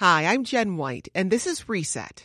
Hi, I'm Jen White, and this is Reset.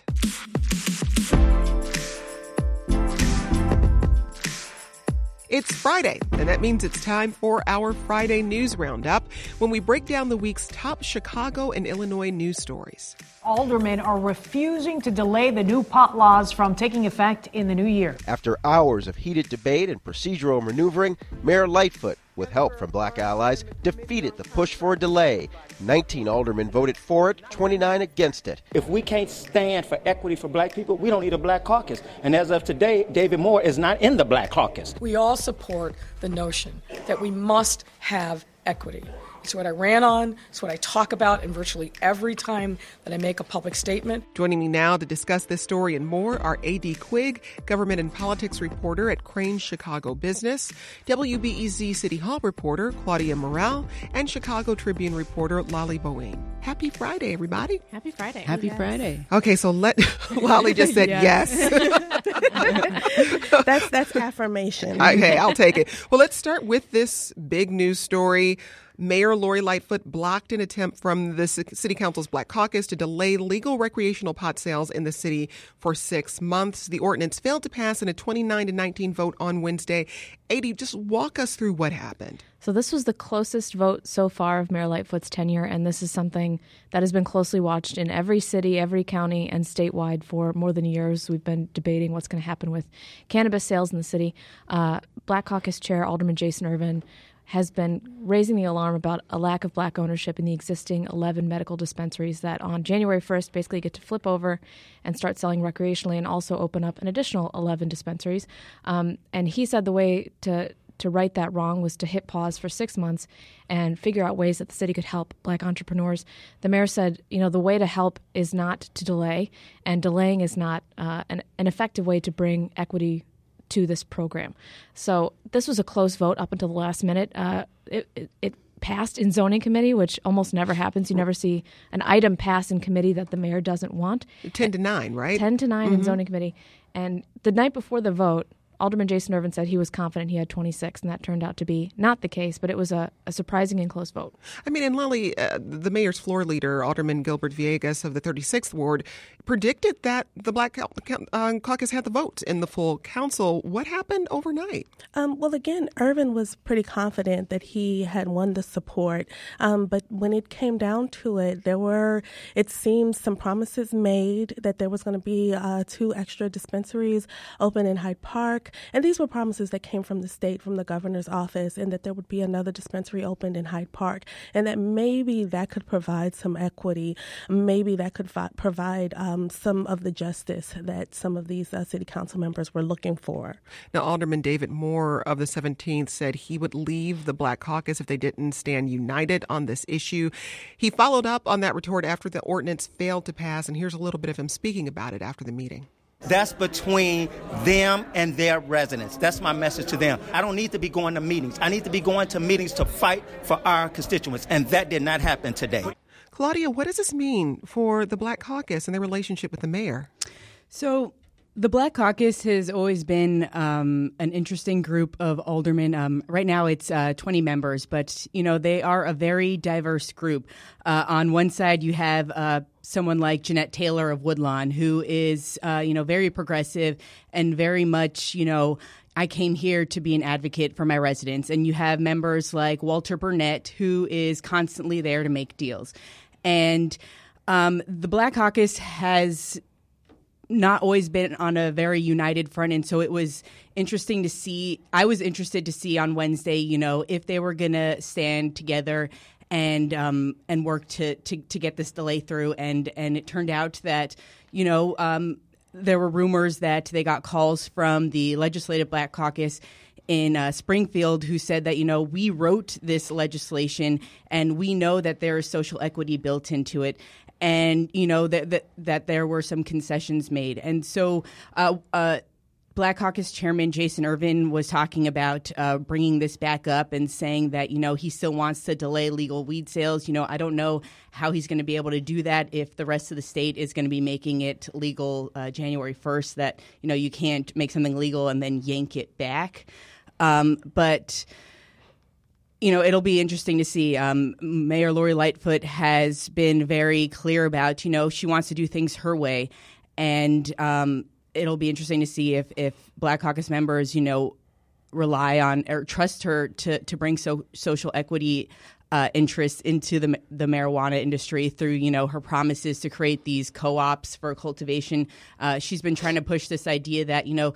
It's Friday, and that means it's time for our Friday News Roundup when we break down the week's top Chicago and Illinois news stories. Aldermen are refusing to delay the new pot laws from taking effect in the new year. After hours of heated debate and procedural maneuvering, Mayor Lightfoot, with help from black allies, defeated the push for a delay. 19 aldermen voted for it, 29 against it. If we can't stand for equity for black people, we don't need a black caucus. And as of today, David Moore is not in the black caucus. We all support the notion that we must have equity. It's what I ran on. It's what I talk about in virtually every time that I make a public statement. Joining me now to discuss this story and more are A.D. Quig, government and politics reporter at Crain's Chicago Business, WBEZ City Hall reporter Claudia Morell, and Chicago Tribune reporter Lolly Bowean. Happy Friday, everybody. Happy Friday. Happy yes. Friday. Okay, so let Lolly just said yes. that's that's affirmation. Okay, I'll take it. Well, let's start with this big news story. Mayor Lori Lightfoot blocked an attempt from the City Council's Black Caucus to delay legal recreational pot sales in the city for six months. The ordinance failed to pass in a 29 to 19 vote on Wednesday. AD, just walk us through what happened. So, this was the closest vote so far of Mayor Lightfoot's tenure, and this is something that has been closely watched in every city, every county, and statewide for more than years. We've been debating what's going to happen with cannabis sales in the city. Uh, Black Caucus Chair Alderman Jason Ervin has been raising the alarm about a lack of black ownership in the existing 11 medical dispensaries that on January 1st basically get to flip over and start selling recreationally and also open up an additional 11 dispensaries. Um, and he said the way to to right that wrong was to hit pause for six months and figure out ways that the city could help black entrepreneurs. The mayor said, you know, the way to help is not to delay, and delaying is not uh, an, an effective way to bring equity to this program. So this was a close vote up until the last minute. Uh, it, it, it passed in zoning committee, which almost never happens. You never see an item pass in committee that the mayor doesn't want. 10 to 9, right? 10 to 9 mm-hmm. in zoning committee. And the night before the vote, Alderman Jason Ervin said he was confident he had 26, and that turned out to be not the case, but it was a, a surprising and close vote. I mean, and Lolly, uh, the mayor's floor leader, Alderman Gilbert Villegas of the 36th Ward, predicted that the Black uh, Caucus had the vote in the full council. What happened overnight? Um, well, again, Ervin was pretty confident that he had won the support, um, but when it came down to it, there were, it seems, some promises made that there was going to be uh, two extra dispensaries open in Hyde Park. And these were promises that came from the state, from the governor's office, and that there would be another dispensary opened in Hyde Park, and that maybe that could provide some equity, maybe that could fi- provide um, some of the justice that some of these uh, city council members were looking for. Now, Alderman David Moore of the 17th said he would leave the Black Caucus if they didn't stand united on this issue. He followed up on that retort after the ordinance failed to pass, and here's a little bit of him speaking about it after the meeting. That's between them and their residents. That's my message to them. I don't need to be going to meetings. I need to be going to meetings to fight for our constituents, and that did not happen today. Claudia, what does this mean for the Black Caucus and their relationship with the mayor? So, the Black Caucus has always been um, an interesting group of aldermen. Um, right now, it's uh, 20 members, but you know they are a very diverse group. Uh, on one side, you have uh, someone like Jeanette Taylor of Woodlawn, who is uh, you know very progressive and very much you know I came here to be an advocate for my residents. And you have members like Walter Burnett, who is constantly there to make deals. And um, the Black Caucus has not always been on a very united front. And so it was interesting to see i was interested to see on wednesday you know if they were going to stand together and um, and work to, to to get this delay through. And and it turned out that you know um, there were rumors that they got calls from the legislative black caucus in uh, Springfield who said that, you know, we wrote this legislation and we know that there is social equity built into it and you know that that, that there were some concessions made, and so. Uh, uh, Black Caucus Chairman Jason Ervin was talking about uh, bringing this back up and saying that you know he still wants to delay legal weed sales. You know, I don't know how he's going to be able to do that if the rest of the state is going to be making it legal uh, January first. That you know you can't make something legal and then yank it back. Um, but you know, it'll be interesting to see. Um, Mayor Lori Lightfoot has been very clear about, you know, she wants to do things her way, and um, it'll be interesting to see if if Black Caucus members, you know, rely on or trust her to to bring so social equity uh, interests into the the marijuana industry through you know her promises to create these co-ops for cultivation. Uh, she's been trying to push this idea that you know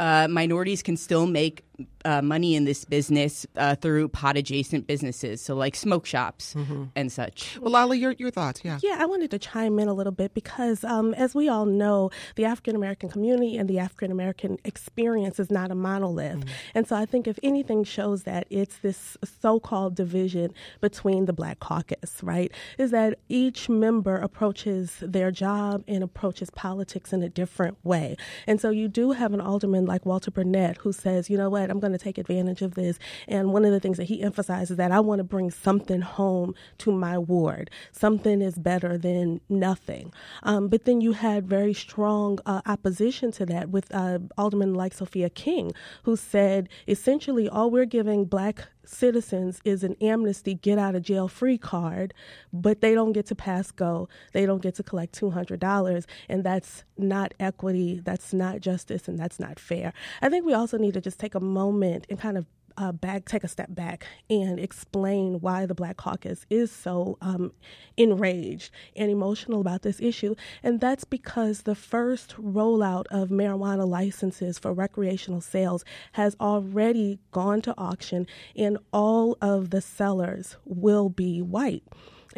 uh, minorities can still make uh, money in this business uh, through pot adjacent businesses, so like smoke shops mm-hmm. and such. Well, Lala, your, your thoughts, yeah. Yeah, I wanted to chime in a little bit because, um, as we all know, the African American community and the African American experience is not a monolith. Mm-hmm. And so I think if anything shows that it's this so called division between the Black Caucus, right, is that each member approaches their job and approaches politics in a different way. And so you do have an alderman like Walter Burnett who says, you know what, I'm going to take advantage of this. And one of the things that he emphasizes is that I want to bring something home to my ward. Something is better than nothing. Um, but then you had very strong uh, opposition to that with uh, aldermen like Sophia King, who said essentially all we're giving black citizens is an amnesty get out of jail free card, but they don't get to pass go. They don't get to collect $200. And that's not equity, that's not justice, and that's not fair. I think we also need to just take a moment and kind of uh, back, take a step back and explain why the Black Caucus is so um, enraged and emotional about this issue. And that's because the first rollout of marijuana licenses for recreational sales has already gone to auction, and all of the sellers will be white.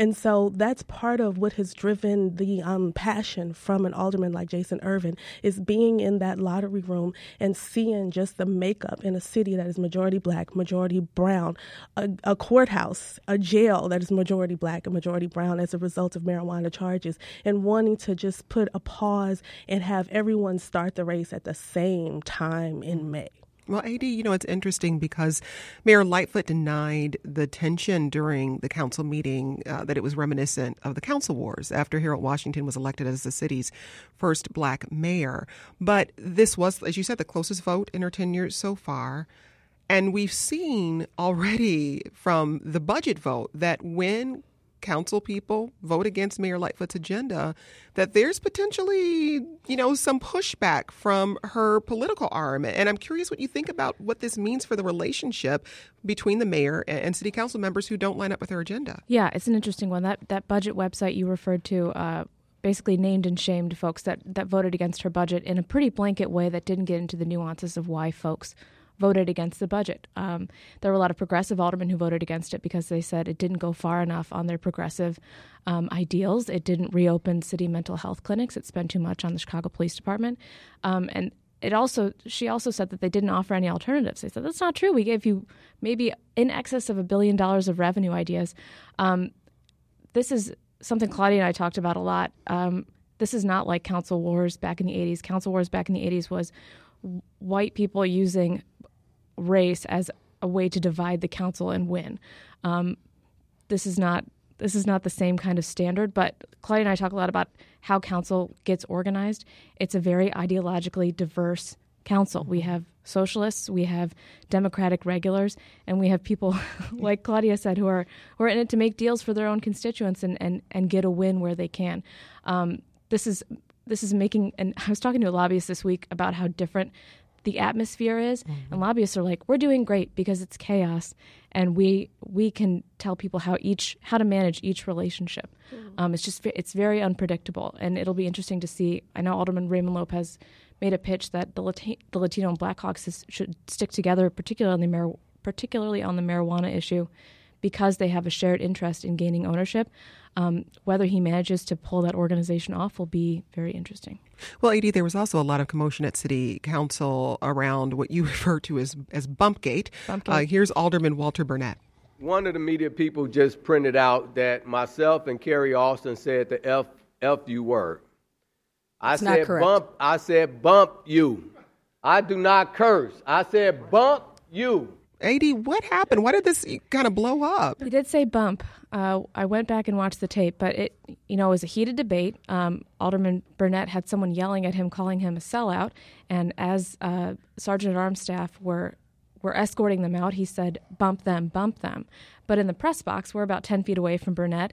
And so that's part of what has driven the um, passion from an alderman like Jason Ervin is being in that lottery room and seeing just the makeup in a city that is majority black, majority brown, a, a courthouse, a jail that is majority black and majority brown as a result of marijuana charges, and wanting to just put a pause and have everyone start the race at the same time in May. Well, AD, you know, it's interesting because Mayor Lightfoot denied the tension during the council meeting uh, that it was reminiscent of the council wars after Harold Washington was elected as the city's first black mayor. But this was, as you said, the closest vote in her tenure so far. And we've seen already from the budget vote that when council people vote against Mayor Lightfoot's agenda, that there's potentially, you know, some pushback from her political arm. And I'm curious what you think about what this means for the relationship between the mayor and city council members who don't line up with her agenda. Yeah, it's an interesting one. That that budget website you referred to. Uh, basically named and shamed folks that, that voted against her budget in a pretty blanket way that didn't get into the nuances of why folks voted against the budget. Um, there were a lot of progressive aldermen who voted against it because they said it didn't go far enough on their progressive um, ideals. It didn't reopen city mental health clinics. It spent too much on the Chicago Police Department. Um, and it also she also said that they didn't offer any alternatives. They said that's not true. We gave you maybe in excess of a billion dollars of revenue ideas. Um, this is something Claudia and I talked about a lot. Um, this is not like council wars back in the 80s. Council wars back in the 80s was white people using race as a way to divide the council and win. Um, this is not this is not the same kind of standard, but Claudia and I talk a lot about how council gets organized. It's a very ideologically diverse council. We have socialists, we have democratic regulars, and we have people like Claudia said who are who are in it to make deals for their own constituents and and, and get a win where they can. Um, this is this is making and I was talking to a lobbyist this week about how different the atmosphere is mm-hmm. and lobbyists are like we're doing great because it's chaos and we we can tell people how each how to manage each relationship mm-hmm. um, it's just it's very unpredictable and it'll be interesting to see i know alderman raymond lopez made a pitch that the, Lati- the latino and black caucus should stick together particularly on the mar- particularly on the marijuana issue because they have a shared interest in gaining ownership. Um, whether he manages to pull that organization off will be very interesting. Well, AD, there was also a lot of commotion at City Council around what you refer to as as Bumpgate. Bumpgate. Uh, here's Alderman Walter Burnett. One of the media people just printed out that myself and Carrie Austin said the F F you word. I it's said bump. I said bump you. I do not curse. I said bump you. AD, what happened? Why did this kind of blow up? He did say bump. Uh, I went back and watched the tape, but it, you know, it was a heated debate. Um, Alderman Burnett had someone yelling at him, calling him a sellout, and as uh, Sergeant at Arms staff were were escorting them out, he said, bump them, bump them. But in the press box, we're about 10 feet away from Burnett.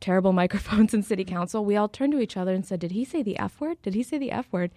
Terrible microphones in city council. We all turned to each other and said, Did he say the F word? Did he say the F word?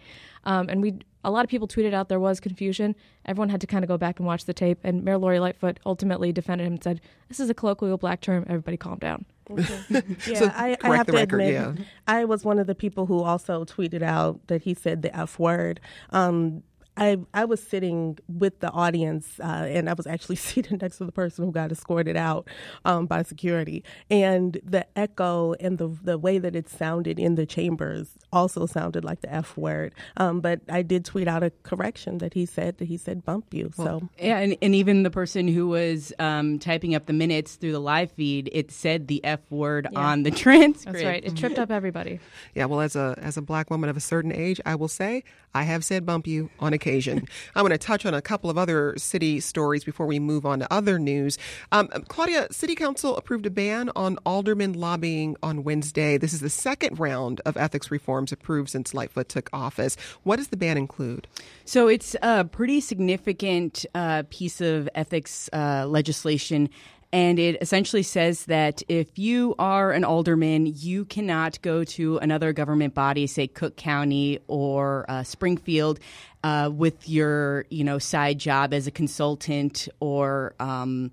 Um, and we, a lot of people tweeted out there was confusion. Everyone had to kind of go back and watch the tape. And Mayor Lori Lightfoot ultimately defended him and said, This is a colloquial black term. Everybody calm down. yeah, so I, I, have to record, admit, yeah. I was one of the people who also tweeted out that he said the F word. Um, I I was sitting with the audience, uh, and I was actually seated next to the person who got escorted out um, by security. And the echo and the the way that it sounded in the chambers also sounded like the F word. Um, but I did tweet out a correction that he said that he said bump you. So yeah, and, and even the person who was um, typing up the minutes through the live feed, it said the F word yeah. on the transcript. That's right. It tripped up everybody. Yeah. Well, as a as a black woman of a certain age, I will say I have said bump you on occasion. I'm going to touch on a couple of other city stories before we move on to other news. Um, Claudia, City Council approved a ban on alderman lobbying on Wednesday. This is the second round of ethics reforms approved since Lightfoot took office. What does the ban include? So it's a pretty significant uh, piece of ethics uh, legislation and it essentially says that if you are an alderman, you cannot go to another government body, say Cook County or uh, Springfield, uh, with your you know side job as a consultant or um,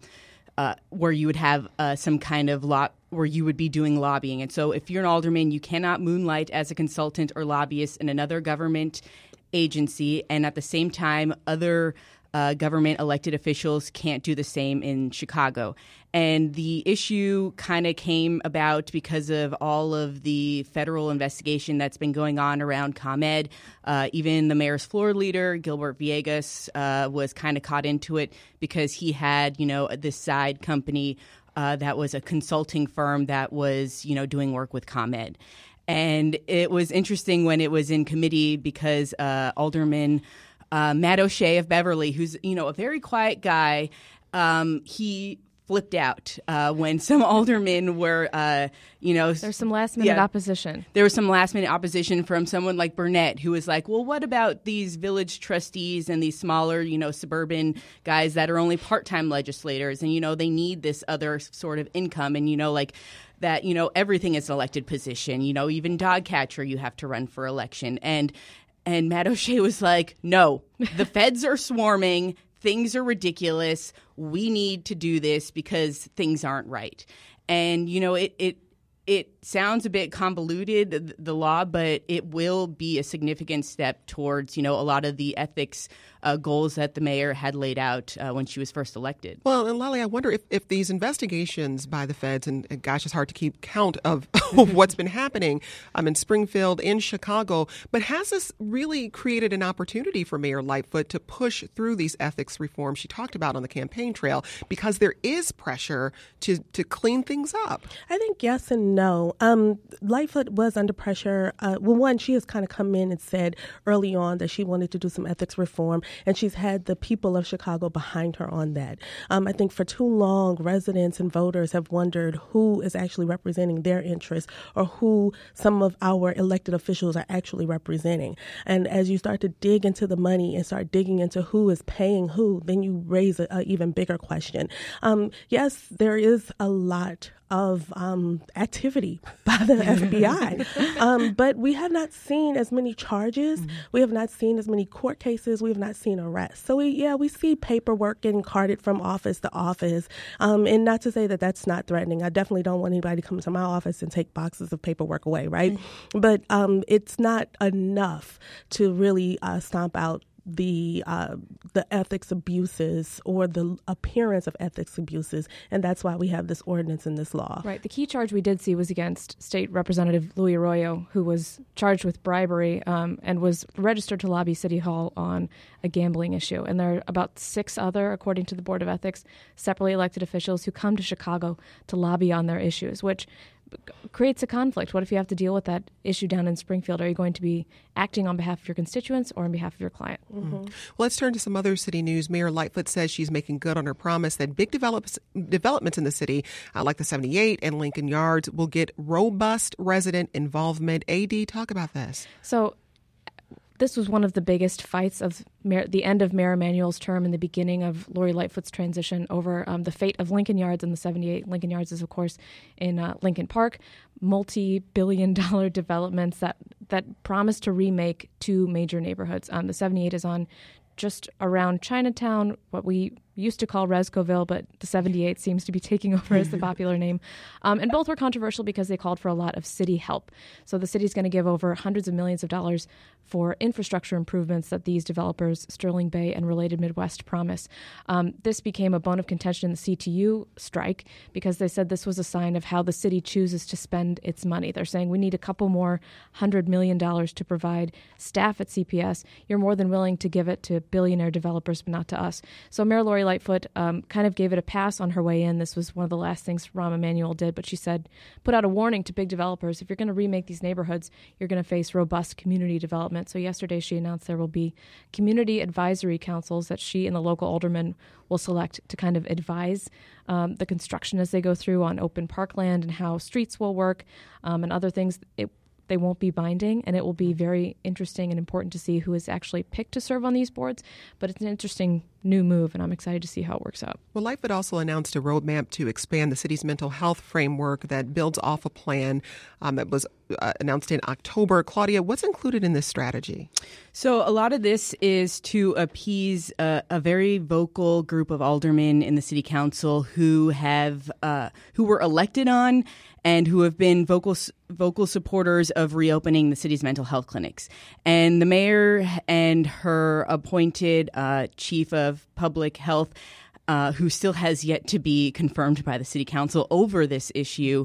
uh, where you would have uh, some kind of lot where you would be doing lobbying. And so, if you're an alderman, you cannot moonlight as a consultant or lobbyist in another government agency, and at the same time, other uh, government elected officials can't do the same in Chicago. And the issue kind of came about because of all of the federal investigation that's been going on around ComEd. Uh, even the mayor's floor leader, Gilbert Villegas, uh, was kind of caught into it because he had, you know, this side company uh, that was a consulting firm that was, you know, doing work with ComEd. And it was interesting when it was in committee because uh, Alderman uh, Matt O'Shea of Beverly, who's you know a very quiet guy. Um, he flipped out uh, when some aldermen were, uh, you know, there's some last minute yeah, opposition. There was some last minute opposition from someone like Burnett, who was like, "Well, what about these village trustees and these smaller, you know, suburban guys that are only part time legislators, and you know, they need this other sort of income, and you know, like." That you know everything is an elected position. You know even dog catcher you have to run for election, and and Matt O'Shea was like, no, the feds are swarming. Things are ridiculous. We need to do this because things aren't right. And, you know, it, it it sounds a bit convoluted the law but it will be a significant step towards you know a lot of the ethics uh, goals that the mayor had laid out uh, when she was first elected. Well and lolly i wonder if, if these investigations by the feds and, and gosh it's hard to keep count of, of what's been happening um, in springfield in chicago but has this really created an opportunity for mayor lightfoot to push through these ethics reforms she talked about on the campaign trail? Because there is pressure to, to clean things up. I think yes and no. Um, Lightfoot was under pressure. Uh, well, one, she has kind of come in and said early on that she wanted to do some ethics reform, and she's had the people of Chicago behind her on that. Um, I think for too long, residents and voters have wondered who is actually representing their interests or who some of our elected officials are actually representing. And as you start to dig into the money and start digging into who is paying who, then you raise an even bigger question. Um, yes, there is a lot of um, activity by the FBI. Um, but we have not seen as many charges. Mm-hmm. We have not seen as many court cases. We have not seen arrests. So, we, yeah, we see paperwork getting carted from office to office. Um, and not to say that that's not threatening. I definitely don't want anybody to come to my office and take boxes of paperwork away, right? Mm-hmm. But um, it's not enough to really uh, stomp out the uh, the ethics abuses or the appearance of ethics abuses, and that's why we have this ordinance and this law. Right. The key charge we did see was against State Representative Luis Arroyo, who was charged with bribery um, and was registered to lobby City Hall on a gambling issue. And there are about six other, according to the Board of Ethics, separately elected officials who come to Chicago to lobby on their issues, which creates a conflict. What if you have to deal with that issue down in Springfield? Are you going to be acting on behalf of your constituents or on behalf of your client? Mm-hmm. Well, let's turn to some other city news. Mayor Lightfoot says she's making good on her promise that big develops, developments in the city, uh, like the 78 and Lincoln Yards, will get robust resident involvement. AD, talk about this. So, this was one of the biggest fights of Mayor, the end of Mayor Emanuel's term and the beginning of Lori Lightfoot's transition over um, the fate of Lincoln Yards and the 78 Lincoln Yards is, of course, in uh, Lincoln Park. Multi-billion-dollar developments that that promise to remake two major neighborhoods. Um, the 78 is on just around Chinatown, what we used to call Rescoville, but the 78 seems to be taking over as the popular name. Um, and both were controversial because they called for a lot of city help. So the city's going to give over hundreds of millions of dollars for infrastructure improvements that these developers, Sterling Bay and Related Midwest, promise. Um, this became a bone of contention in the CTU strike because they said this was a sign of how the city chooses to spend its money. They're saying we need a couple more hundred million dollars to provide staff at CPS. You're more than willing to give it to billionaire developers, but not to us. So Mayor Lori Lightfoot um, kind of gave it a pass on her way in. This was one of the last things Rahm Emanuel did, but she said, put out a warning to big developers if you're going to remake these neighborhoods, you're going to face robust community development. So, yesterday she announced there will be community advisory councils that she and the local aldermen will select to kind of advise um, the construction as they go through on open parkland and how streets will work um, and other things. It, they won't be binding, and it will be very interesting and important to see who is actually picked to serve on these boards. But it's an interesting new move, and I'm excited to see how it works out. Well, Lightfoot also announced a roadmap to expand the city's mental health framework that builds off a plan um, that was uh, announced in October. Claudia, what's included in this strategy? So, a lot of this is to appease a, a very vocal group of aldermen in the city council who have uh, who were elected on and who have been vocal vocal supporters of reopening the city's mental health clinics. And the mayor and her appointed uh, chief of public health. Uh, who still has yet to be confirmed by the city council over this issue,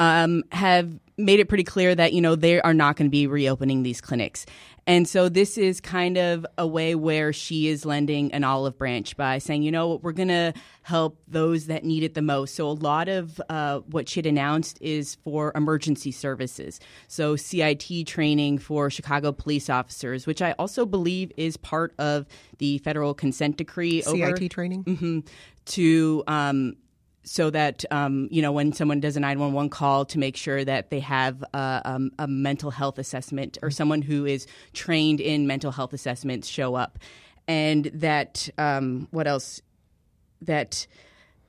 um, have made it pretty clear that you know they are not going to be reopening these clinics and so this is kind of a way where she is lending an olive branch by saying, you know, what we're going to help those that need it the most. So a lot of uh, what she had announced is for emergency services. So CIT training for Chicago police officers, which I also believe is part of the federal consent decree. CIT over, training? Mm-hmm, to um, so that um, you know when someone does a 911 call to make sure that they have a, um, a, mental health assessment or someone who is trained in mental health assessments show up. And that um, what else? That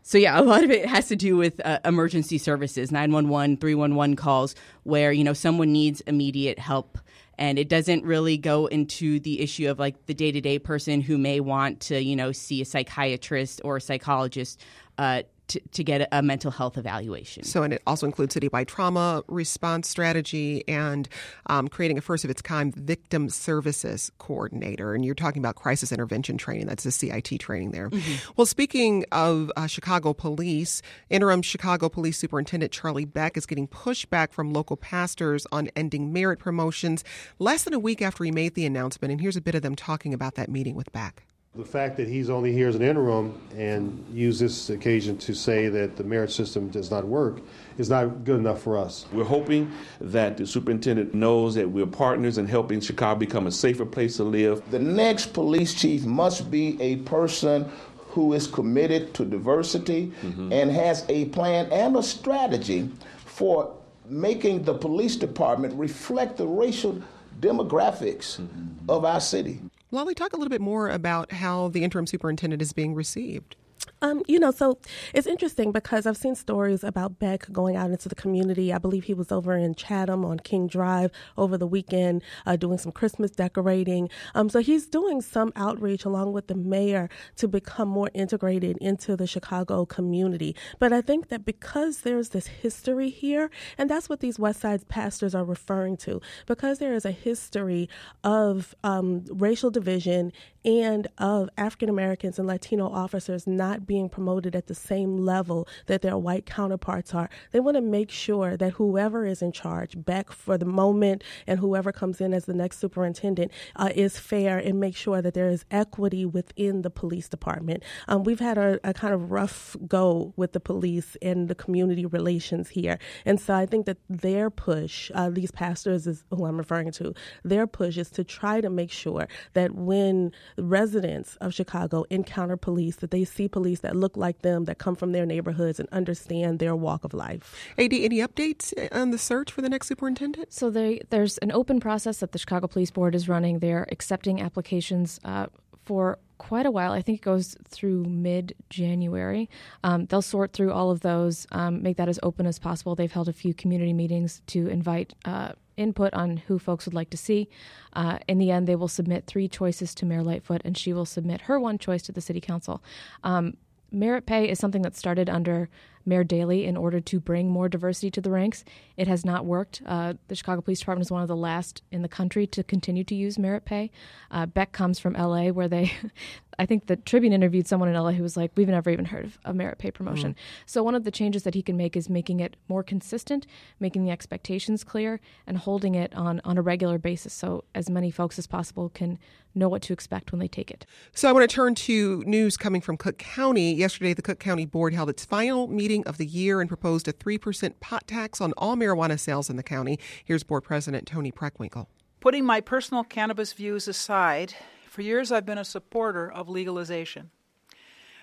so yeah a lot of it has to do with uh, emergency services 911 311 calls where you know someone needs immediate help. And it doesn't really go into the issue of like the day-to-day person who may want to you know see a psychiatrist or a psychologist uh, to, to get a, mental health evaluation. So, and it also includes citywide trauma response strategy and um, creating a first of its kind victim services coordinator. And you're talking about crisis intervention training. That's the CIT training there. Mm-hmm. Well, speaking of uh, Chicago police, interim Chicago police superintendent Charlie Beck is getting pushback from local pastors on ending merit promotions less than a week after he made the announcement. And here's a bit of them talking about that meeting with Beck. The fact that he's only here as an interim and use this occasion to say that the merit system does not work is not good enough for us. We're hoping that the superintendent knows that we're partners in helping Chicago become a safer place to live. The next police chief must be a person who is committed to diversity mm-hmm. and has a plan and a strategy for making the police department reflect the racial demographics mm-hmm. of our city. Lolly, talk a little bit more about how the interim superintendent is being received. Um, you know, so it's interesting because I've seen stories about Beck going out into the community. I believe he was over in Chatham on King Drive over the weekend uh, doing some Christmas decorating. Um, so he's doing some outreach along with the mayor to become more integrated into the Chicago community. But I think that because there's this history here, and that's what these West Side pastors are referring to, because there is a history of um, racial division and of African Americans and Latino officers not being promoted at the same level that their white counterparts are. They want to make sure that whoever is in charge, Beck for the moment, and whoever comes in as the next superintendent, uh, is fair and make sure that there is equity within the police department. Um, we've had a, a, kind of rough go with the police and the community relations here. And so I think that their push, uh, these pastors is who I'm referring to, their push is to try to make sure that when residents of Chicago encounter police, that they see police that look like them, that come from their neighborhoods and understand their walk of life. AD, any updates on the search for the next superintendent? So they, there's an open process that the Chicago Police Board is running. They're accepting applications uh, for quite a while. I think it goes through mid January. Um, they'll sort through all of those, um, make that as open as possible. They've held a few community meetings to invite uh, input on who folks would like to see. Uh, in the end, they will submit three choices to Mayor Lightfoot, and she will submit her one choice to the City Council. Um, merit pay is something that started under Mayor Daley in order to bring more diversity to the ranks. It has not worked. Uh, the Chicago Police Department is one of the last in the country to continue to use merit pay. Uh, Beck comes from LA, where they, I think the Tribune interviewed someone in LA who was like, "We've never even heard of a merit pay promotion." Mm-hmm. So one of the changes that he can make is making it more consistent, making the expectations clear, and holding it on on a regular basis, so as many folks as possible can know what to expect when they take it. So I want to turn to news coming from Cook County. Yesterday, the Cook County Board held its final meeting meeting of the year and proposed a 3% pot tax on all marijuana sales in the county. Here's Board President Toni Preckwinkle. Putting my personal cannabis views aside, for years I've been a supporter of legalization.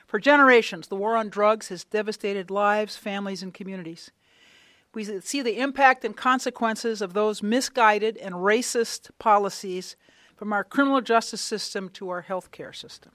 For generations, the war on drugs has devastated lives, families, and communities. We see the impact and consequences of those misguided and racist policies from our criminal justice system to our healthcare system.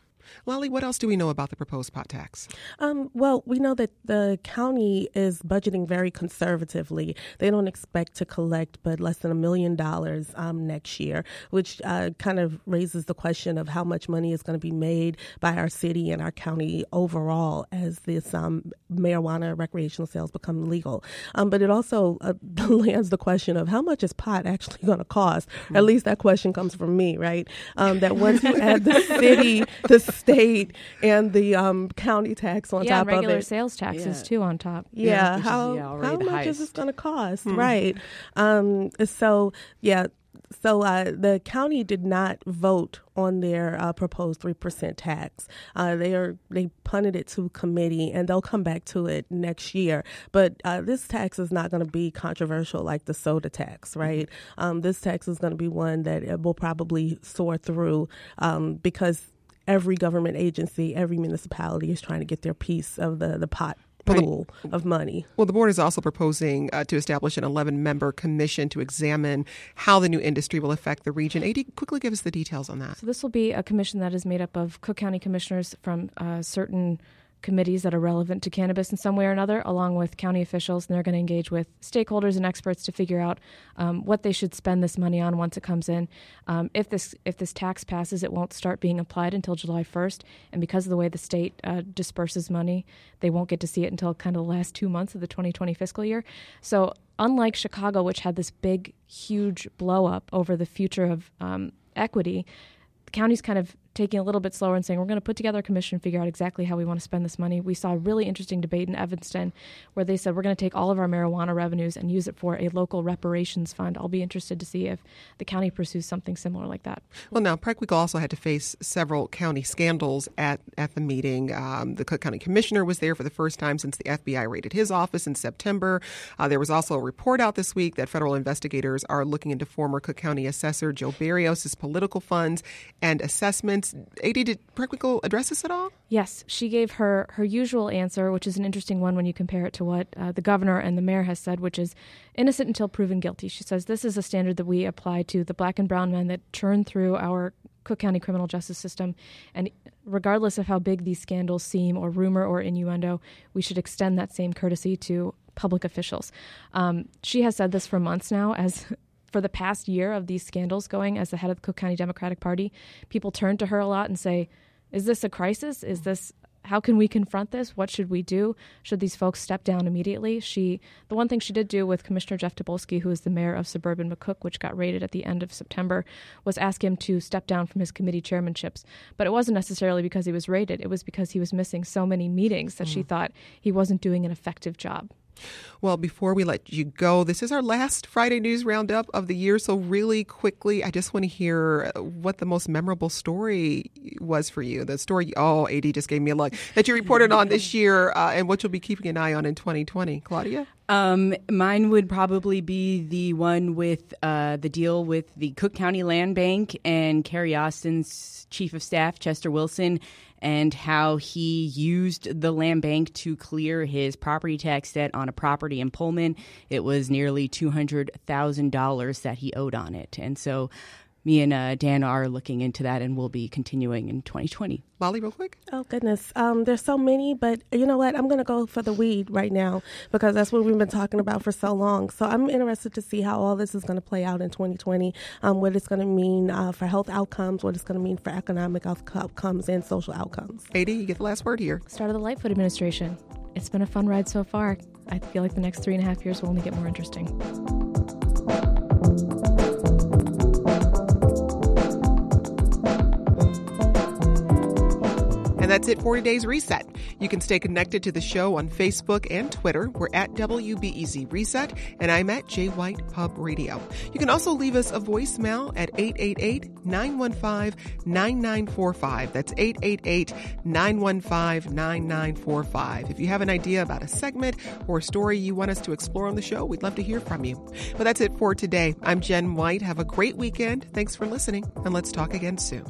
Lolly, what else do we know about the proposed pot tax? Um, well, we know that the county is budgeting very conservatively. They don't expect to collect but less than a million dollars um, next year, which uh, kind of raises the question of how much money is going to be made by our city and our county overall as this um, marijuana recreational sales become legal. Um, but it also uh, lands the question of how much is pot actually going to cost? Mm-hmm. At least that question comes from me, right? Um, that once you add the city, the state and the um, county tax on yeah, top of it. sales taxes yeah. too on top. Yeah, yeah how, yeah, how much highest. is this going to cost? Hmm. Right. Um, so yeah, so uh, the county did not vote on their uh, proposed three percent tax. Uh, they are they punted it to committee, and they'll come back to it next year. But uh, this tax is not going to be controversial like the soda tax, right? Um, this tax is going to be one that will probably soar through um, because every government agency, every municipality is trying to get their piece of the, the pot pool well, of money. Well, the board is also proposing uh, to establish an 11 member commission to examine how the new industry will affect the region. AD, quickly give us the details on that. So, this will be a commission that is made up of Cook County commissioners from uh, certain committees that are relevant to cannabis in some way or another, along with county officials, and they're going to engage with stakeholders and experts to figure out um, what they should spend this money on once it comes in. Um, if this if this tax passes, it won't start being applied until July 1st, and because of the way the state uh, disperses money, they won't get to see it until kind of the last two months of the 2020 fiscal year. So, unlike Chicago, which had this big, huge blow up over the future of um, equity, the county's kind of taking a little bit slower and saying we're going to put together a commission, figure out exactly how we want to spend this money. We saw a really interesting debate in Evanston where they said we're going to take all of our marijuana revenues and use it for a local reparations fund. I'll be interested to see if the county pursues something similar like that. Well, now Preckwinkle also had to face several county scandals at at the meeting. Um, the Cook County Commissioner was there for the first time since the FBI raided his office in September. Uh, there was also a report out this week that federal investigators are looking into former Cook County Assessor Joe Berrios' political funds and assessments. AD, did Preckwinkle address this at all? Yes, she gave her her usual answer, which is an interesting one when you compare it to what uh, the governor and the mayor has said, which is innocent until proven guilty. She says this is a standard that we apply to the black and brown men that churn through our Cook County criminal justice system, and regardless of how big these scandals seem, or rumor or innuendo, we should extend that same courtesy to public officials. Um, she has said this for months now as for the past year of these scandals going as the head of the Cook County Democratic Party, people turn to her a lot and say, Is this a crisis? Is this how can we confront this? What should we do? Should these folks step down immediately? She, the one thing she did do with Commissioner Jeff Tobolski, who is the mayor of suburban McCook, which got raided at the end of September, was ask him to step down from his committee chairmanships. But it wasn't necessarily because he was raided; it was because he was missing so many meetings that mm. she thought he wasn't doing an effective job. Well, before we let you go, this is our last Friday News Roundup of the year. So, really quickly, I just want to hear what the most memorable story was for you. The story, oh, AD just gave me a look, that you reported on this year uh, and what you'll be keeping an eye on in 2020. Claudia? Um, mine would probably be the one with uh, the deal with the Cook County Land Bank and Carrie Austin's chief of staff, Chester Wilson, and how he used the land bank to clear his property tax debt on a property in Pullman. It was nearly $200,000 that he owed on it. And so me and uh, Dan are looking into that, and we'll be continuing in 2020. Lolly, real quick. Oh goodness, um, there's so many, but you know what? I'm going to go for the weed right now because that's what we've been talking about for so long. So I'm interested to see how all this is going to play out in 2020. Um, what it's going to mean uh, for health outcomes, what it's going to mean for economic outcomes, and social outcomes. Adi, you get the last word here. Start of the Lightfoot administration. It's been a fun ride so far. I feel like the next three and a half years will only get more interesting. That's it for today's reset. You can stay connected to the show on Facebook and Twitter. We're at WBEZ Reset, and I'm at J White Pub Radio. You can also leave us a voicemail at 888 915 9945. That's 888 915 9945. If you have an idea about a segment or a story you want us to explore on the show, we'd love to hear from you. But that's it for today. I'm Jen White. Have a great weekend. Thanks for listening, and let's talk again soon.